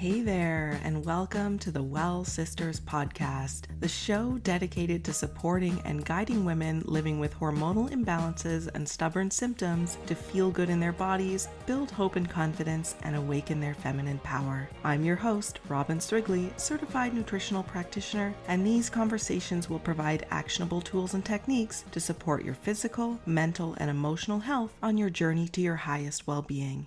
Hey there, and welcome to the Well Sisters podcast, the show dedicated to supporting and guiding women living with hormonal imbalances and stubborn symptoms to feel good in their bodies, build hope and confidence, and awaken their feminine power. I'm your host, Robin Strigley, certified nutritional practitioner, and these conversations will provide actionable tools and techniques to support your physical, mental, and emotional health on your journey to your highest well being.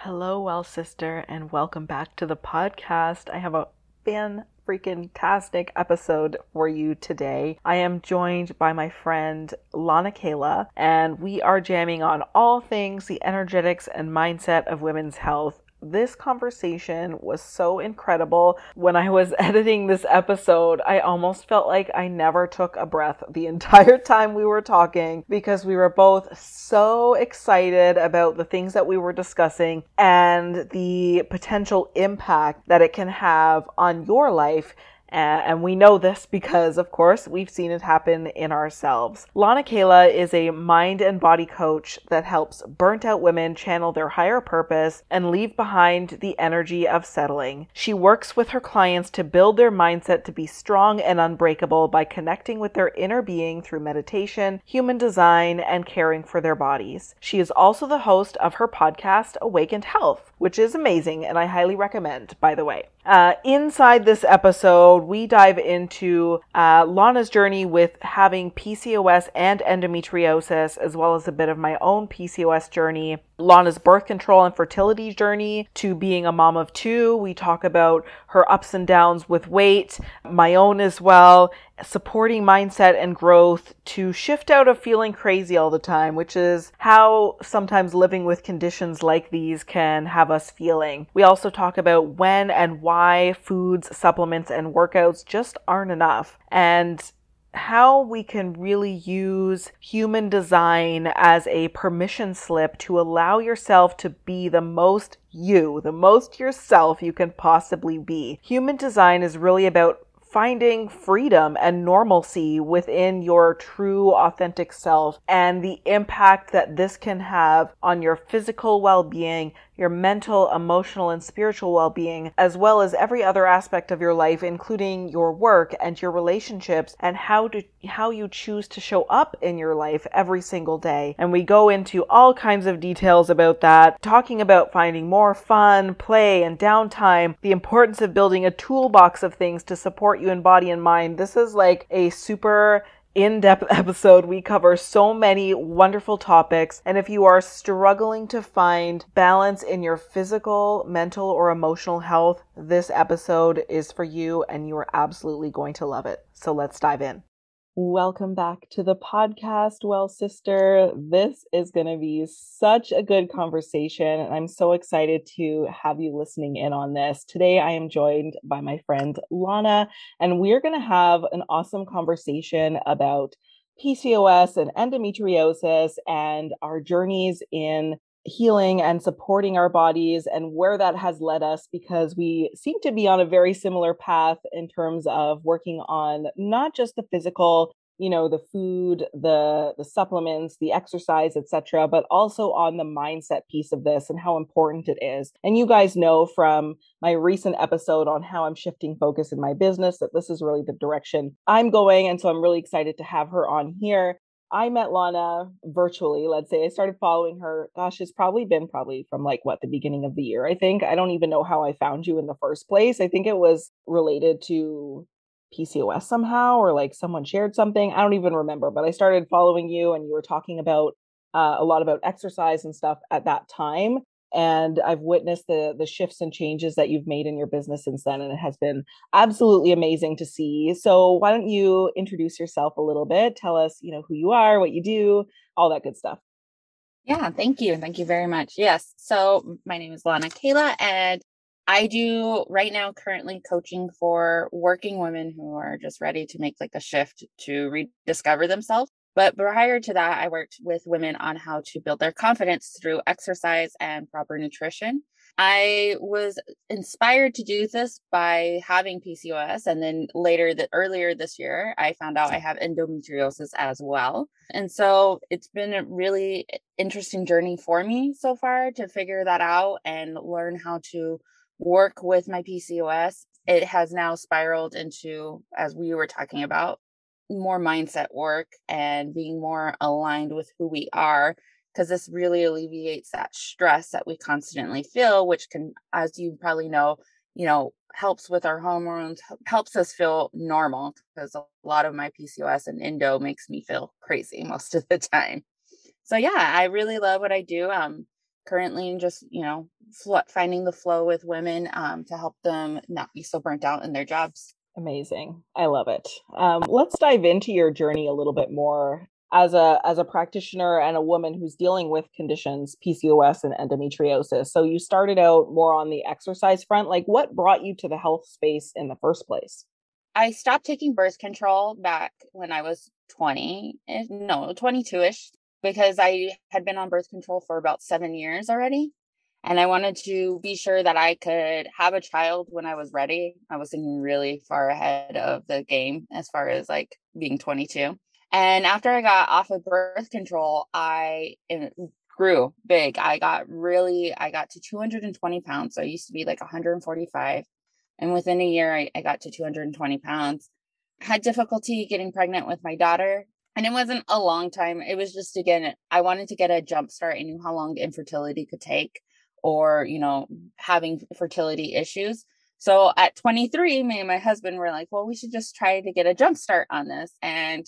Hello, well sister, and welcome back to the podcast. I have a fan freaking tastic episode for you today. I am joined by my friend Lannah Kayla, and we are jamming on all things the energetics and mindset of women's health this conversation was so incredible. When I was editing this episode, I almost felt like I never took a breath the entire time we were talking because we were both so excited about the things that we were discussing and the potential impact that it can have on your life and we know this because, of course, we've seen it happen in ourselves. Lannah Kayla is a mind and body coach that helps burnt out women channel their higher purpose and leave behind the energy of settling. She works with her clients to build their mindset to be strong and unbreakable by connecting with their inner being through meditation, human design, and caring for their bodies. She is also the host of her podcast, Awakened Health, which is amazing and I highly recommend, by the way. Uh, inside this episode, we dive into uh, Lannah's journey with having PCOS and endometriosis, as well as a bit of my own PCOS journey. Lannah's birth control and fertility journey to being a mom of two. We talk about her ups and downs with weight, my own as well, supporting mindset and growth to shift out of feeling crazy all the time, which is how sometimes living with conditions like these can have us feeling. We also talk about when and why foods, supplements, and workouts just aren't enough. And how we can really use human design as a permission slip to allow yourself to be the most you, the most yourself you can possibly be. Human design is really about finding freedom and normalcy within your true authentic self and the impact that this can have on your physical well-being your mental, emotional, and spiritual well being, as well as every other aspect of your life, including your work and your relationships, and how to how you choose to show up in your life every single day. And we go into all kinds of details about that, talking about finding more fun, play, and downtime, the importance of building a toolbox of things to support you in body and mind. This is like a super in depth episode. We cover so many wonderful topics. And if you are struggling to find balance in your physical, mental, or emotional health, this episode is for you and you are absolutely going to love it. So let's dive in. Welcome back to the podcast, Well Sister. This is going to be such a good conversation, and I'm so excited to have you listening in on this. Today, I am joined by my friend Lannah, and we're going to have an awesome conversation about PCOS and endometriosis and our journeys in healing and supporting our bodies and where that has led us because we seem to be on a very similar path in terms of working on not just the physical you know the food the the supplements the exercise etc but also on the mindset piece of this and how important it is. And you guys know from my recent episode on how i'm shifting focus in my business that this is really the direction i'm going and so i'm really excited to have her on here I met Lannah virtually, let's say. I started following her. Gosh, it's probably been probably from like what the beginning of the year, I think. I don't even know how I found you in the first place. I think it was related to PCOS somehow or like someone shared something. I don't even remember, but I started following you and you were talking about uh, a lot about exercise and stuff at that time and I've witnessed the the shifts and changes that you've made in your business since then and it has been absolutely amazing to see. So why don't you introduce yourself a little bit? Tell us, you know, who you are, what you do, all that good stuff. Yeah, thank you. Thank you very much. Yes. So my name is Lannah Kayla and I do right now currently coaching for working women who are just ready to make like a shift to rediscover themselves but prior to that, I worked with women on how to build their confidence through exercise and proper nutrition. I was inspired to do this by having PCOS. And then later, that earlier this year, I found out I have endometriosis as well. And so it's been a really interesting journey for me so far to figure that out and learn how to work with my PCOS, it has now spiraled into, as we were talking about, more mindset work and being more aligned with who we are because this really alleviates that stress that we constantly feel which can as you probably know you know helps with our hormones helps us feel normal because a lot of my pcos and endo makes me feel crazy most of the time. So yeah i really love what i do um currently just you know finding the flow with women um, to help them not be so burnt out in their jobs amazing. I love it. Um, let's dive into your journey a little bit more. As a as a practitioner and a woman who's dealing with conditions pcos and endometriosis so you started out more on the exercise front like what brought you to the health space in the first place? I stopped taking birth control back when i was 20 eh, no 22ish because I had been on birth control for about seven years already. And I wanted to be sure that I could have a child when I was ready. I was thinking really far ahead of the game as far as like being 22. And after I got off of birth control, I grew big. I got really, I got to 220 pounds. So I used to be like 145. And within a year, I, I got to 220 pounds. had difficulty getting pregnant with my daughter and it wasn't a long time. It was just again, I wanted to get a jump start. I knew how long infertility could take, or you know, having fertility issues. So at 23, me and my husband were like, well, we should just try to get a jump start on this. And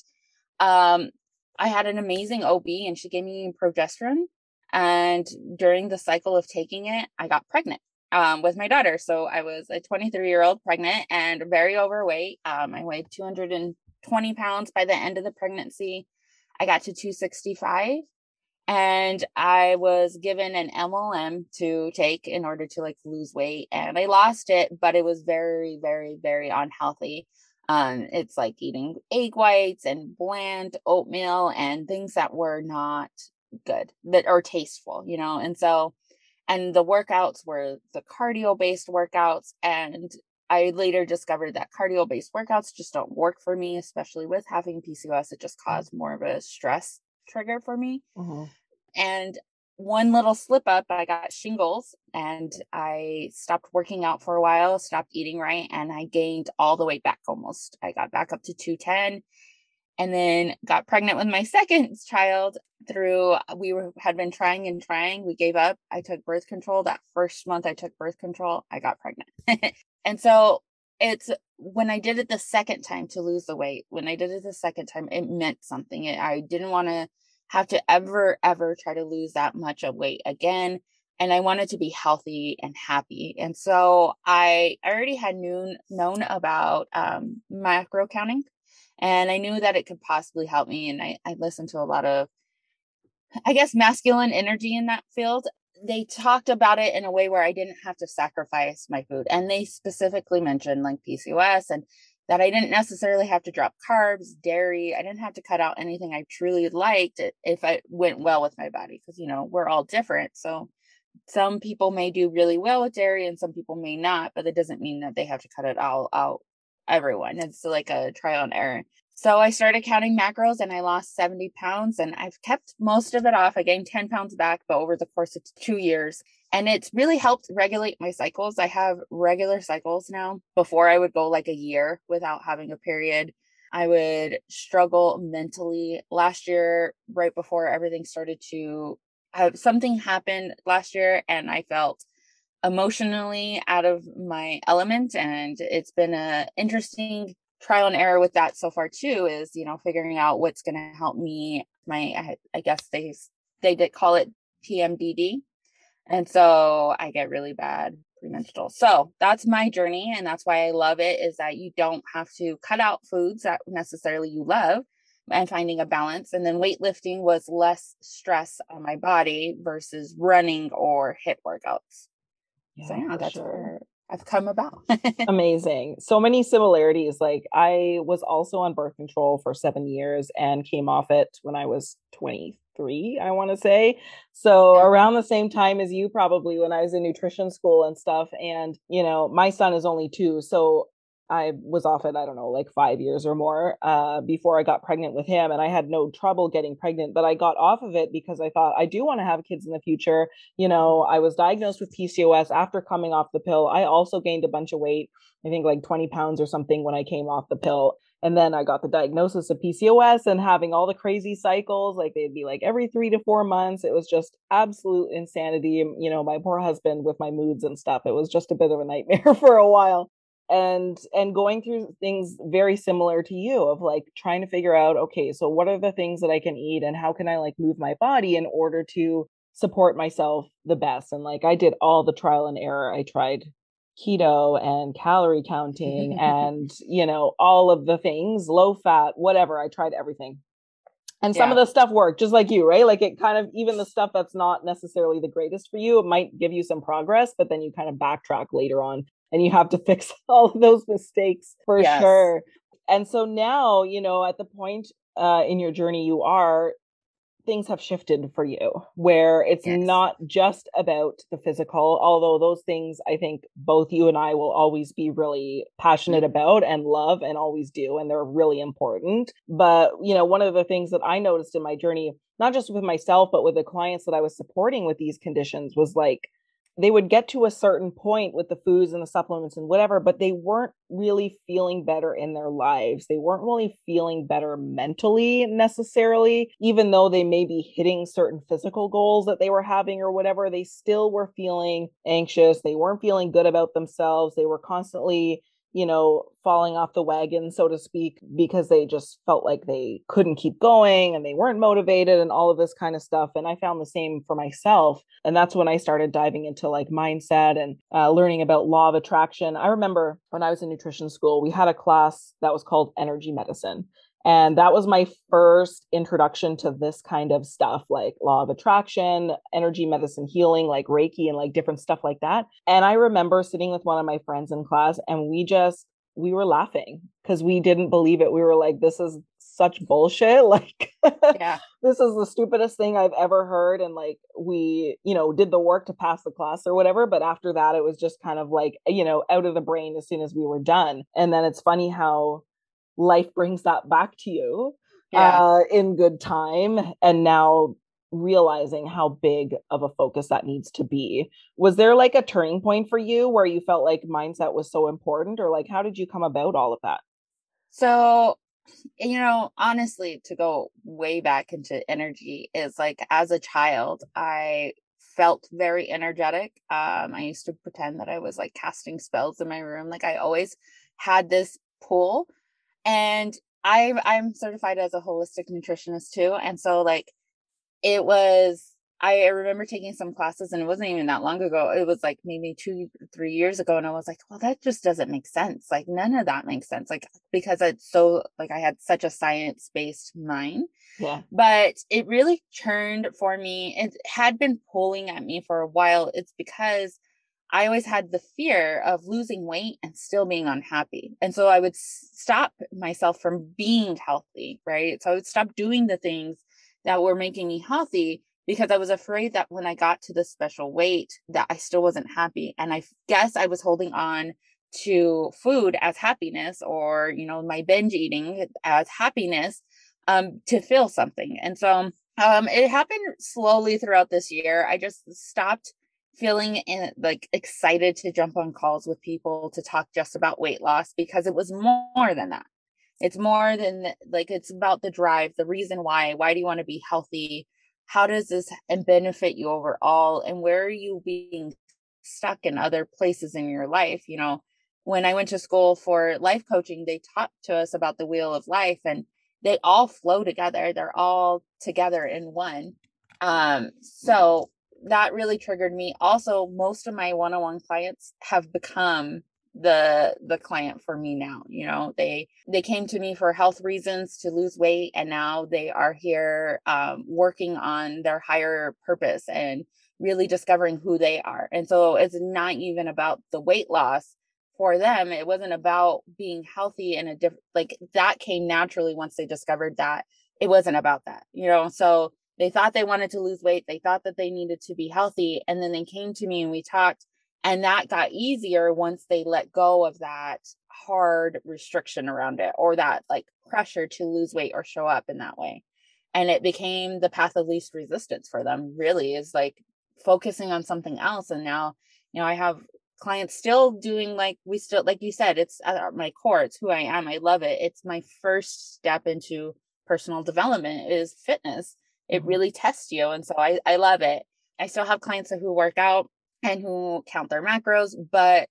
um, I had an amazing OB, and she gave me progesterone. And during the cycle of taking it, I got pregnant um, with my daughter. So I was a 23 year old pregnant and very overweight. Um, I weighed 220 pounds by the end of the pregnancy. I got to 265 and I was given an MLM to take in order to like lose weight and I lost it, but it was very, very, very unhealthy. Um, it's like eating egg whites and bland oatmeal and things that were not good that are tasteful, you know. And so, and the workouts were the cardio based workouts, and I later discovered that cardio based workouts just don't work for me, especially with having PCOS. It just caused more of a stress trigger for me. Mm-hmm. And one little slip up, I got shingles and I stopped working out for a while, stopped eating right, and I gained all the way back almost. I got back up to 210 and then got pregnant with my second child through we were had been trying and trying we gave up i took birth control that first month i took birth control i got pregnant And so it's when I did it the second time to lose the weight, when I did it the second time, it meant something. I didn't want to have to ever, ever try to lose that much of weight again. And I wanted to be healthy and happy. And so I already had known, known about um, macro counting and I knew that it could possibly help me. And I, I listened to a lot of, I guess, masculine energy in that field they talked about it in a way where I didn't have to sacrifice my food. And they specifically mentioned like PCOS and that I didn't necessarily have to drop carbs, dairy. I didn't have to cut out anything I truly liked if it went well with my body because, you know, we're all different. So some people may do really well with dairy and some people may not, but it doesn't mean that they have to cut it all out. Everyone. It's like a trial and error. So I started counting macros and I lost 70 pounds and I've kept most of it off. I gained 10 pounds back, but over the course of two years. And it's really helped regulate my cycles. I have regular cycles now. Before I would go like a year without having a period. I would struggle mentally. Last year, right before everything started to have something happened last year, and I felt emotionally out of my element. And it's been a interesting trial and error with that so far too is you know figuring out what's going to help me my I, I, guess they they did call it PMDD and so I get really bad premenstrual so that's my journey and that's why I love it is that you don't have to cut out foods that necessarily you love and finding a balance. And then weightlifting was less stress on my body versus running or HIIT workouts. Yeah, so yeah that's sure. where I've come about. Amazing. So many similarities. Like I was also on birth control for seven years and came off it when I was 23, I want to say. So yeah. around the same time as you, probably when I was in nutrition school and stuff. And, you know, my son is only two. So I was off it, I don't know, like five years or more uh, before I got pregnant with him. And I had no trouble getting pregnant, but I got off of it because I thought I do want to have kids in the future. You know, I was diagnosed with PCOS after coming off the pill. I also gained a bunch of weight, I think like 20 pounds or something when I came off the pill. And then I got the diagnosis of PCOS and having all the crazy cycles, like they'd be like every three to four months. It was just absolute insanity. You know, my poor husband with my moods and stuff. It was just a bit of a nightmare for a while and and going through things very similar to you of like trying to figure out okay so what are the things that i can eat and how can i like move my body in order to support myself the best? And like i did all the trial and error. I tried keto and calorie counting and you know all of the things low fat whatever. I tried everything. And some yeah. of the stuff worked just like you right? Like it kind of even the stuff that's not necessarily the greatest for you it might give you some progress but then you kind of backtrack later on and you have to fix all of those mistakes for yes. sure. And so now, you know, at the point uh, in your journey you are, things have shifted for you where it's yes. not just about the physical, although those things I think both you and I will always be really passionate mm-hmm. about and love and always do. And they're really important. But, you know, one of the things that I noticed in my journey, not just with myself, but with the clients that I was supporting with these conditions was like, they would get to a certain point with the foods and the supplements and whatever, but they weren't really feeling better in their lives. They weren't really feeling better mentally necessarily, even though they may be hitting certain physical goals that they were having or whatever. They still were feeling anxious. They weren't feeling good about themselves. They were constantly you know, falling off the wagon, so to speak, because they just felt like they couldn't keep going and they weren't motivated and all of this kind of stuff. And I found the same for myself. And that's when I started diving into like mindset and uh, learning about law of attraction. I remember when I was in nutrition school, we had a class that was called energy medicine. And that was my first introduction to this kind of stuff, like law of attraction, energy medicine healing, like Reiki and like different stuff like that. And I remember sitting with one of my friends in class and we just, we were laughing because we didn't believe it. We were like, this is such bullshit. Like, yeah. this is the stupidest thing I've ever heard. And like, we, you know, did the work to pass the class or whatever. But after that, it was just kind of like, you know, out of the brain as soon as we were done. And then it's funny how life brings that back to you yeah. uh, in good time. And now realizing how big of a focus that needs to be. Was there like a turning point for you where you felt like mindset was so important, or like how did you come about all of that? So, you know, honestly, to go way back into energy is like as a child, I felt very energetic. Um, I used to pretend that I was like casting spells in my room. Like I always had this pull and I I'm certified as a holistic nutritionist too, and so like it was. I remember taking some classes, and it wasn't even that long ago. It was like maybe two, three years ago, and I was like, "Well, that just doesn't make sense. Like, none of that makes sense. Like, because it's so like I had such a science based mind. Yeah. But it really churned for me. It had been pulling at me for a while. It's because I always had the fear of losing weight and still being unhappy. And so I would stop myself from being healthy, right? So I would stop doing the things that were making me healthy because I was afraid that when I got to the special weight that I still wasn't happy. And I guess I was holding on to food as happiness or, you know, my binge eating as happiness um to feel something. And so um it happened slowly throughout this year. I just stopped feeling in, like excited to jump on calls with people to talk just about weight loss because it was more than that. It's more than like it's about the drive, the reason why. Why do you want to be healthy? How does this and benefit you overall? And where are you being stuck in other places in your life? You know, when I went to school for life coaching, they taught to us about the wheel of life and they all flow together. They're all together in one. Um, so that really triggered me. Also, most of my one-on-one clients have become the the client for me now you know? They they came to me for health reasons to lose weight and now they are here um, working on their higher purpose and really discovering who they are. And so it's not even about the weight loss for them. It wasn't about being healthy in a different like that came naturally once they discovered that it wasn't about that you know? So they thought they wanted to lose weight they thought that they needed to be healthy and then they came to me and we talked And that got easier once they let go of that hard restriction around it or that like pressure to lose weight or show up in that way. And it became the path of least resistance for them, really, is like focusing on something else. And now, you know, I have clients still doing like we still, like you said, it's at my core, it's who I am. I love it. It's my first step into personal development is fitness. It really tests you. And so I, I love it. I still have clients who work out and who count their macros, but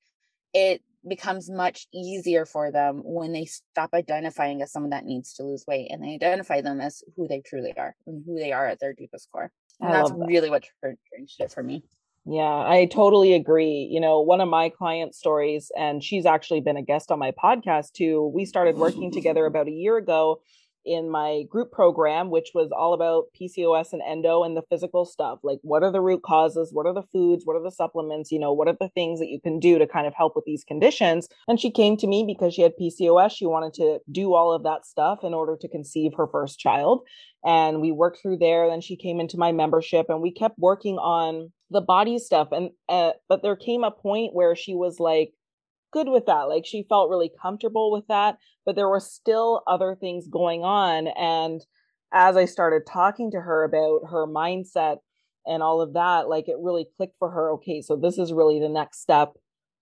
it becomes much easier for them when they stop identifying as someone that needs to lose weight and they identify them as who they truly are and who they are at their deepest core. And that's that. really what changed it for me. Yeah, I totally agree. You know, one of my client stories, and she's actually been a guest on my podcast too. We started working together about a year ago in my group program, which was all about PCOS and endo and the physical stuff. Like, what are the root causes? What are the foods? What are the supplements? You know, what are the things that you can do to kind of help with these conditions? And she came to me because she had PCOS. She wanted to do all of that stuff in order to conceive her first child. And we worked through there. Then she came into my membership and we kept working on the body stuff. And, uh, but there came a point where she was like, good with that. Like she felt really comfortable with that, but there were still other things going on. And as I started talking to her about her mindset and all of that, like it really clicked for her. Okay, so this is really the next step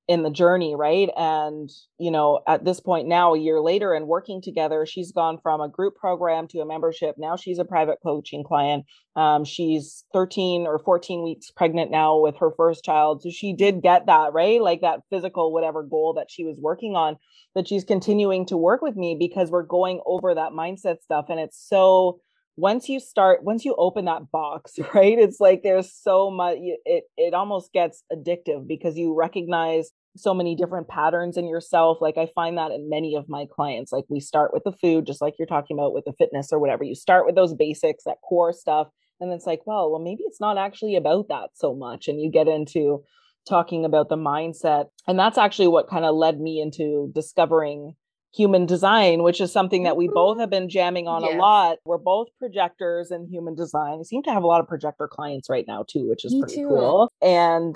in the journey, right? And, you know, at this point now, a year later and working together, she's gone from a group program to a membership. Now she's a private coaching client. Um, she's 13 or 14 weeks pregnant now with her first child. So she did get that, right? Like that physical, whatever goal that she was working on. But she's continuing to work with me because we're going over that mindset stuff. And it's so, once you start once you open that box right it's like there's so much it it almost gets addictive because you recognize so many different patterns in yourself like i find that in many of my clients like we start with the food just like you're talking about with the fitness or whatever you start with those basics that core stuff and it's like well well maybe it's not actually about that so much and you get into talking about the mindset and that's actually what kind of led me into discovering human design, which is something that we both have mm-hmm. been jamming on yes. a lot. We're both projectors in human design. We seem to have a lot of projector clients right now too, which is Me pretty too. cool. And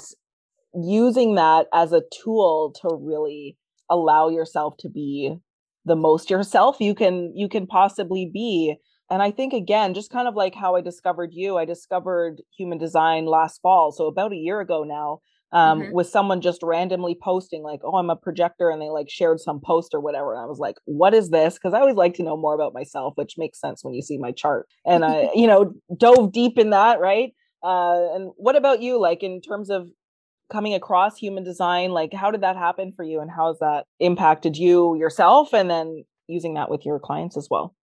using that as a tool to really allow yourself to be the most yourself you can you can possibly be and i think again just kind of like how i discovered you i discovered human design last fall so about a year ago now um, mm-hmm. with someone just randomly posting like, "Oh, I'm a projector," and they like shared some post or whatever. And I was like, "What is this?" Because I always like to know more about myself, which makes sense when you see my chart. And I, you know, dove deep in that, right? Uh, and what about you? Like in terms of coming across human design, like how did that happen for you, and how has that impacted you yourself, and then using that with your clients as well?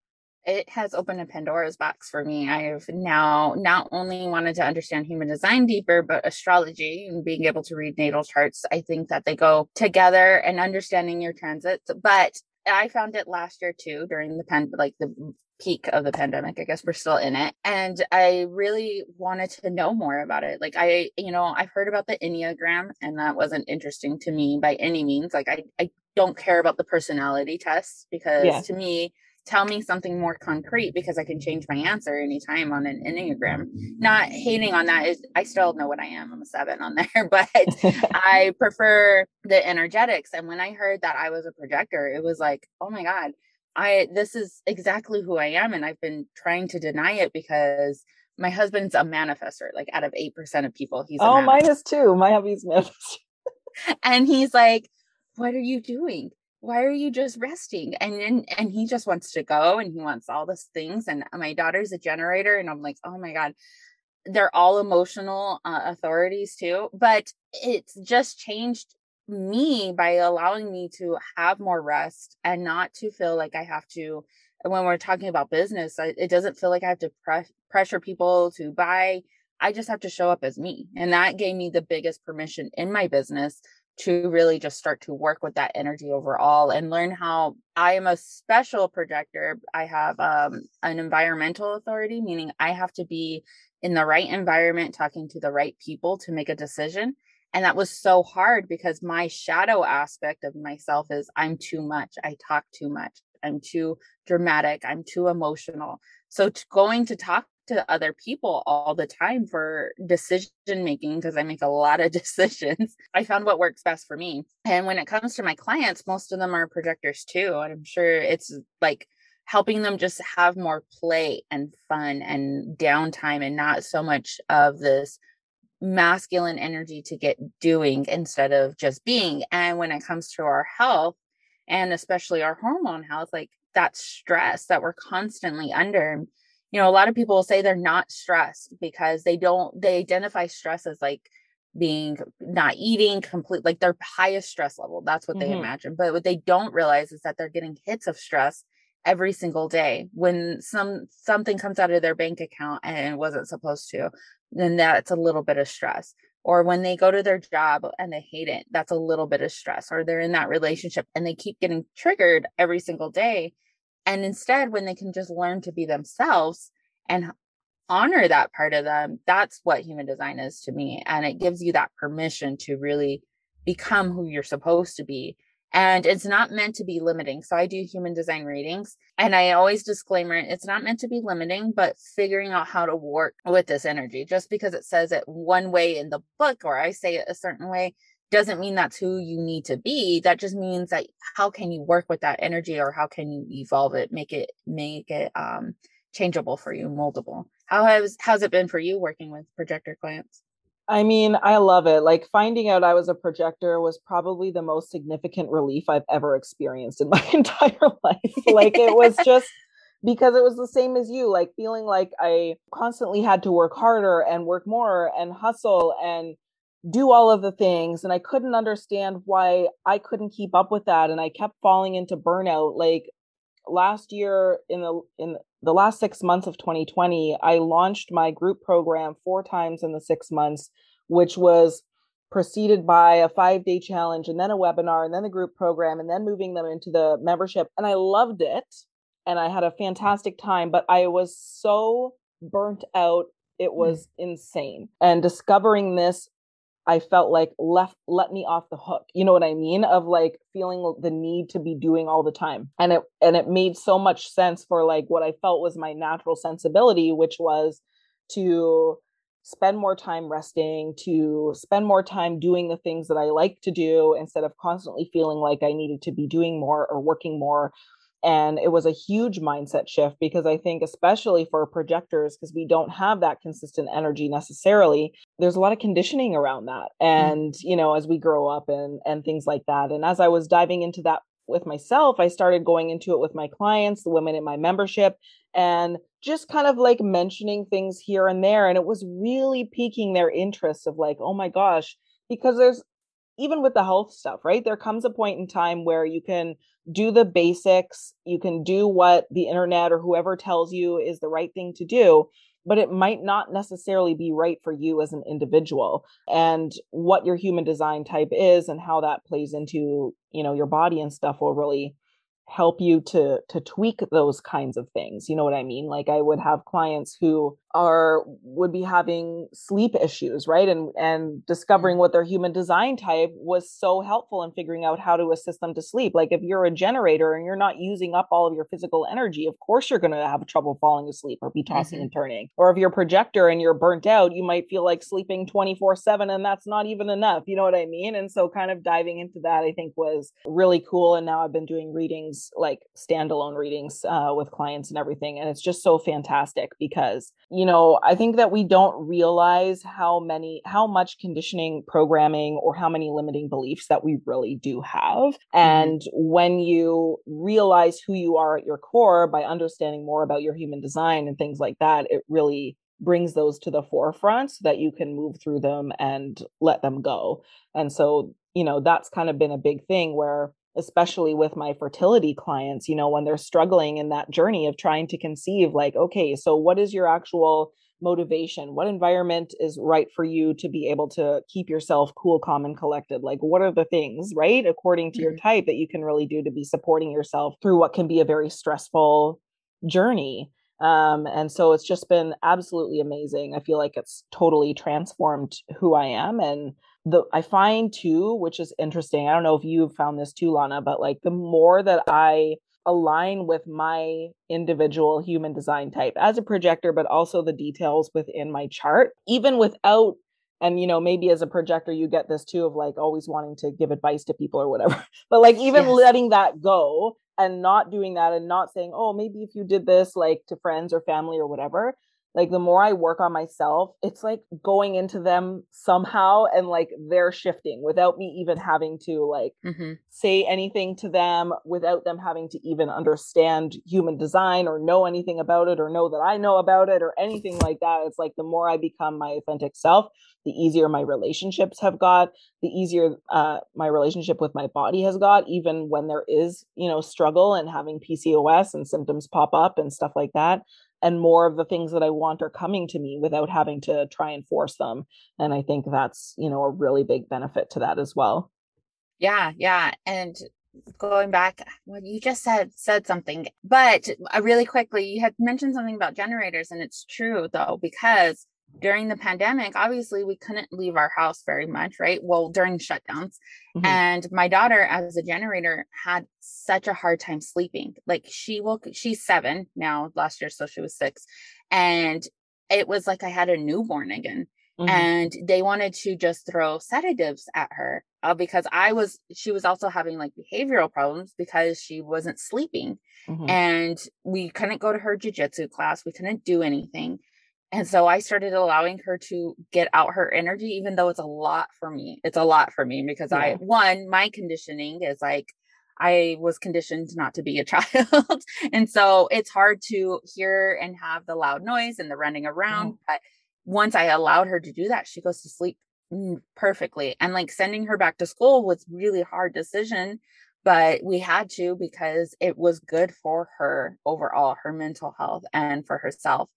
It has opened a Pandora's box for me. I've now not only wanted to understand human design deeper, but astrology and being able to read natal charts. I think that they go together and understanding your transits. But I found it last year too during the pen, like the peak of the pandemic. I guess we're still in it. And I really wanted to know more about it. Like I, you know, I've heard about the Enneagram and that wasn't interesting to me by any means. Like I, I don't care about the personality tests because yeah. to me, tell me something more concrete because I can change my answer anytime on an Enneagram. Mm-hmm. Not hating on that is I still know what I am. I'm a seven on there, but I prefer the energetics. And when I heard that I was a projector, it was like, oh my God, I this is exactly who I am. And I've been trying to deny it because my husband's a manifestor. Like out of eight percent of people, he's oh, mine is too. My hubby's manifestor. and he's like, What are you doing? Why are you just resting? And then and he just wants to go and he wants all these things and my daughter's a generator and i'm like oh my god. They're all emotional uh, authorities too but it's just changed me by allowing me to have more rest and not to feel like i have to when we're talking about business it doesn't feel like i have to pre- pressure people to buy. I just have to show up as me and that gave me the biggest permission in my business to really just start to work with that energy overall and learn how I am a special projector. I have um, an environmental authority, meaning I have to be in the right environment, talking to the right people to make a decision. And that was so hard because my shadow aspect of myself is I'm too much. I talk too much. I'm too dramatic. I'm too emotional. So going to talk to other people all the time for decision making because I make a lot of decisions. I found what works best for me. And when it comes to my clients, most of them are projectors too. And I'm sure it's like helping them just have more play and fun and downtime and not so much of this masculine energy to get doing instead of just being. And when it comes to our health, and especially our hormone health, like that stress that we're constantly under. You know, a lot of people will say they're not stressed because they don't, they identify stress as like being not eating complete, like their highest stress level. That's what mm-hmm. they imagine. But what they don't realize is that they're getting hits of stress every single day when some something comes out of their bank account and it wasn't supposed to then that's a little bit of stress or when they go to their job and they hate it that's a little bit of stress or they're in that relationship and they keep getting triggered every single day and instead when they can just learn to be themselves and honor that part of them that's what human design is to me and it gives you that permission to really become who you're supposed to be and it's not meant to be limiting. So I do human design readings and I always disclaimer it's not meant to be limiting, but figuring out how to work with this energy. Just because it says it one way in the book or I say it a certain way doesn't mean that's who you need to be. That just means that how can you work with that energy or how can you evolve it, make it make it um changeable for you, moldable. How has how's it been for you working with projector clients? I mean, I love it. Like finding out I was a projector was probably the most significant relief I've ever experienced in my entire life. like it was just because it was the same as you, like feeling like I constantly had to work harder and work more and hustle and do all of the things and I couldn't understand why I couldn't keep up with that and I kept falling into burnout like last year in the in the last six months of 2020, I launched my group program four times in the six months, which was preceded by a five day challenge and then a webinar and then the group program and then moving them into the membership. And I loved it and I had a fantastic time, but I was so burnt out. It hmm. was mm. insane. And discovering this I felt like left let me off the hook. You know what I mean? Of like feeling the need to be doing all the time. And it and it made so much sense for like what I felt was my natural sensibility, which was to spend more time resting, to spend more time doing the things that I like to do instead of constantly feeling like I needed to be doing more or working more and it was a huge mindset shift because I think, especially for projectors, because we don't have that consistent energy necessarily, there's a lot of conditioning around that. Mm. And, mm-hmm. you know, as we grow up and and things like that. And as I was diving into that with myself, I started going into it with my clients, the women in my membership, and just kind of like mentioning things here and there. And it was really piquing their interest of like, oh my gosh, because there's even with the health stuff, right? There comes a point in time where you can do the basics, you can do what the internet or whoever tells you is the right thing to do, but it might not necessarily be right for you as an individual. And what your human design type is and how that plays into, you know, your body and stuff will really help you to to tweak those kinds of things you know what i mean? Like i would have clients who are would be having sleep issues right? And and discovering mm-hmm. what their human design type was so helpful in figuring out how to assist them to sleep. Like if you're a generator and you're not using up all of your physical energy of course you're going to have trouble falling asleep or be tossing mm-hmm. and turning. Or if you're a projector and you're burnt out you might feel like sleeping 24 7 and that's not even enough you know what i mean? And so kind of diving into that i think was really cool and now i've been doing readings readings, like standalone readings uh, with clients and everything. And it's just so fantastic because, you know, I think that we don't realize how many, how much conditioning programming or how many limiting beliefs that we really do have. Mm-hmm. And when you realize who you are at your core by understanding more about your human design and things like that, it really brings those to the forefront so that you can move through them and let them go. And so, you know, that's kind of been a big thing where especially with my fertility clients, you know, when they're struggling in that journey of trying to conceive, like, okay, so what is your actual motivation? What environment is right for you to be able to keep yourself cool, calm, and collected? Like, what are the things, right, according to mm-hmm. your type, that you can really do to be supporting yourself through what can be a very stressful journey? Um, and so it's just been absolutely amazing. I feel like it's totally transformed who I am and the I find too, which is interesting. I don't know if you've found this too, Lannah, but like the more that I align with my individual human design type as a projector, but also the details within my chart, even without and you know maybe as a projector you get this too of like always wanting to give advice to people or whatever but like even yes. letting that go and not doing that and not saying oh maybe if you did this like to friends or family or whatever like the more I work on myself, it's like going into them somehow and like they're shifting without me even having to like mm-hmm. say anything to them, without them having to even understand human design or know anything about it or know that I know about it or anything like that. It's like the more I become my authentic self, the easier my relationships have got, the easier uh, my relationship with my body has got, even when there is, you know, struggle and having PCOS and symptoms pop up and stuff like that and more of the things that I want are coming to me without having to try and force them. And I think that's, you know, a really big benefit to that as well. Yeah, yeah. And going back what you just said said something but uh, really quickly you had mentioned something about generators and it's true though because during the pandemic, obviously we couldn't leave our house very much, right? Well, during shutdowns. Mm-hmm. And my daughter, as a generator, had such a hard time sleeping. Like she woke, she's seven now, last year, so she was six. And it was like I had a newborn again. Mm-hmm. And they wanted to just throw sedatives at her uh, because I was, she was also having like behavioral problems because she wasn't sleeping. Mm-hmm. And we couldn't go to her jujitsu class. We couldn't do anything. And so I started allowing her to get out her energy, even though it's a lot for me. It's a lot for me because yeah. I, one, my conditioning is like, I was conditioned not to be a child. and so it's hard to hear and have the loud noise and the running around. Mm. But once I allowed her to do that, she goes to sleep mm, perfectly. And like sending her back to school was really hard decision, but we had to because it was good for her overall, her mental health and for herself.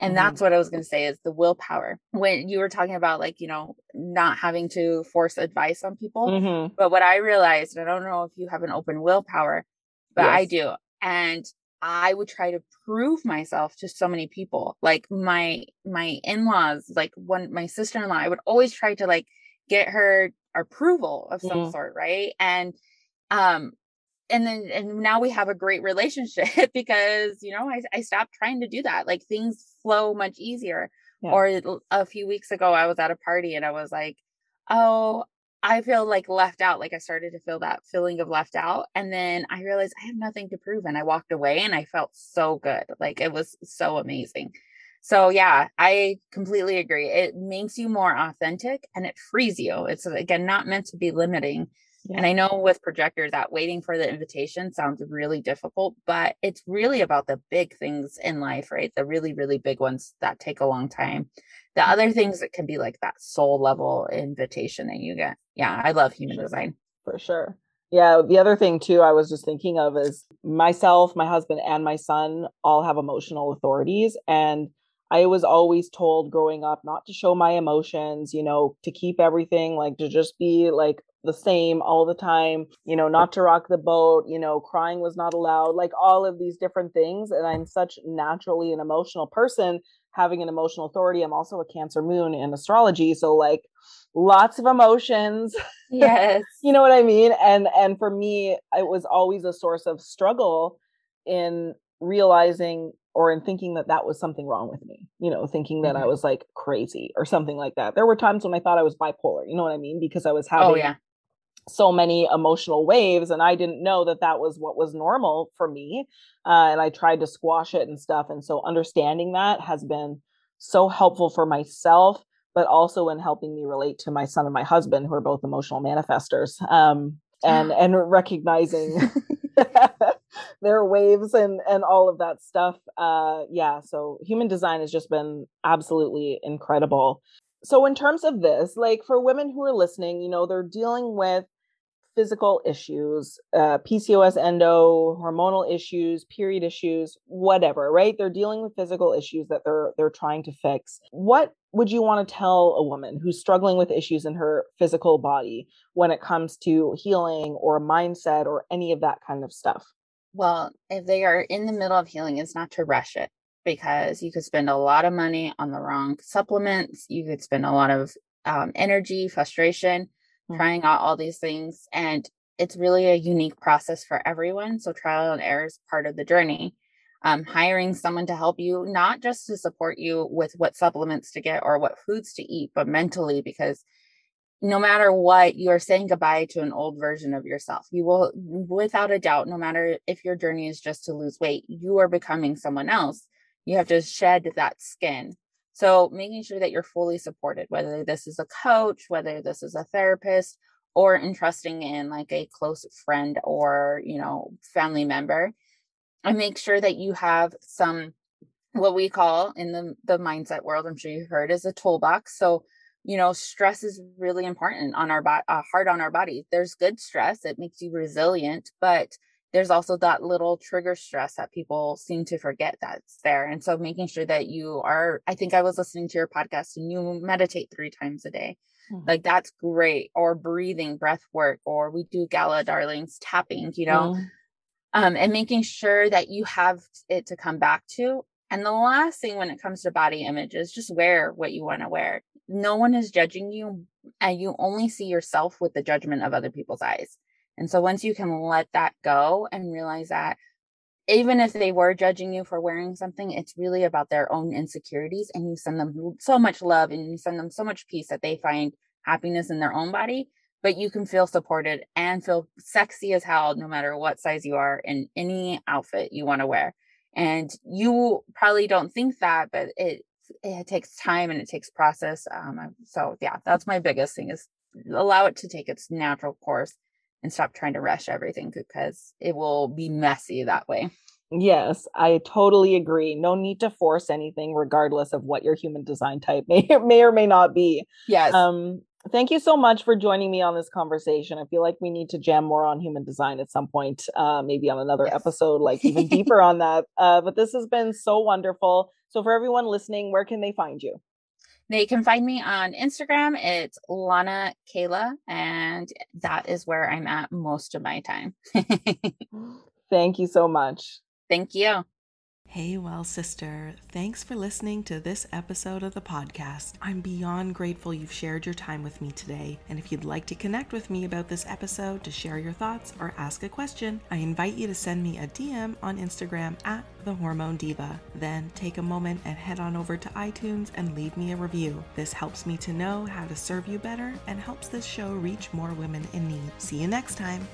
And mm-hmm. that's what I was going to say is the willpower. When you were talking about like, you know, not having to force advice on people. Mm-hmm. But what I realized, I don't know if you have an open willpower, but yes. I do. And I would try to prove myself to so many people. Like my my in-laws, like one my sister-in-law, I would always try to like get her approval of some mm-hmm. sort, right? And um and then and now we have a great relationship because you know I, I stopped trying to do that like things flow much easier yeah. or a few weeks ago i was at a party and i was like oh i feel like left out like i started to feel that feeling of left out and then i realized i have nothing to prove and i walked away and i felt so good like it was so amazing so yeah i completely agree it makes you more authentic and it frees you it's again not meant to be limiting yeah. And I know with projectors that waiting for the invitation sounds really difficult, but it's really about the big things in life, right? The really, really big ones that take a long time. The mm-hmm. other things that can be like that soul level invitation that you get. Yeah, I love human design. For sure. Yeah, the other thing too, I was just thinking of is myself, my husband, and my son all have emotional authorities. And I was always told growing up not to show my emotions, you know, to keep everything like to just be like the same all the time, you know, not to rock the boat, you know, crying was not allowed, like all of these different things. And I'm such naturally an emotional person, having an emotional authority. I'm also a Cancer moon in astrology. So, like, lots of emotions. Yes. you know what I mean? And and for me, it was always a source of struggle in realizing or in thinking that that was something wrong with me, you know, thinking that mm-hmm. I was like crazy or something like that. There were times when I thought I was bipolar, you know what I mean? Because I was oh, having oh, yeah so many emotional waves and i didn't know that that was what was normal for me uh, and i tried to squash it and stuff and so understanding that has been so helpful for myself but also in helping me relate to my son and my husband who are both emotional manifestors um, and and recognizing their waves and and all of that stuff uh yeah so human design has just been absolutely incredible so in terms of this like for women who are listening you know they're dealing with physical issues, uh, PCOS, endo, hormonal issues, period issues, whatever, right? They're dealing with physical issues that they're they're trying to fix. What would you want to tell a woman who's struggling with issues in her physical body when it comes to healing or mindset or any of that kind of stuff? Well, if they are in the middle of healing, it's not to rush it because you could spend a lot of money on the wrong supplements. You could spend a lot of um, energy, frustration, mm-hmm. trying out all these things. And it's really a unique process for everyone. So trial and error is part of the journey. Um, hiring someone to help you, not just to support you with what supplements to get or what foods to eat, but mentally, because no matter what, you are saying goodbye to an old version of yourself. You will, without a doubt, no matter if your journey is just to lose weight, you are becoming someone else. You have to shed that skin. So, making sure that you're fully supported, whether this is a coach, whether this is a therapist, or entrusting in like a close friend or you know family member and make sure that you have some what we call in the the mindset world i'm sure you've heard is a toolbox so you know stress is really important on our body uh, hard on our body there's good stress it makes you resilient but there's also that little trigger stress that people seem to forget that's there and so making sure that you are i think i was listening to your podcast and you meditate three times a day Mm-hmm. Like that's great. Or breathing, breath work, or we do Gala Darling's tapping, you know, mm-hmm. um, and making sure that you have it to come back to. And the last thing when it comes to body image is just wear what you want to wear. No one is judging you, and you only see yourself with the judgment of other people's eyes. And so once you can let that go and realize that even if they were judging you for wearing something, it's really about their own insecurities. And you send them so much love and you send them so much peace that they find happiness in their own body. But you can feel supported and feel sexy as hell no matter what size you are in any outfit you want to wear. And you probably don't think that, but it it takes time and it takes process. Um, so yeah, that's my biggest thing is allow it to take its natural course and stop trying to rush everything because it will be messy that way. Yes, I totally agree. No need to force anything, regardless of what your human design type may may or may not be. Yes. Um, thank you so much for joining me on this conversation. I feel like we need to jam more on human design at some point, uh, maybe on another yes. episode, like even deeper on that. Uh, but this has been so wonderful. So, for everyone listening, where can they find you? They can find me on Instagram. It's Lannah Kayla, and that is where I'm at most of my time. Thank you so much. Thank you. Hey, well, sister, thanks for listening to this episode of the podcast. I'm beyond grateful you've shared your time with me today. And if you'd like to connect with me about this episode to share your thoughts or ask a question, I invite you to send me a DM on Instagram at the Hormone Diva. Then take a moment and head on over to iTunes and leave me a review. This helps me to know how to serve you better and helps this show reach more women in need. See you next time.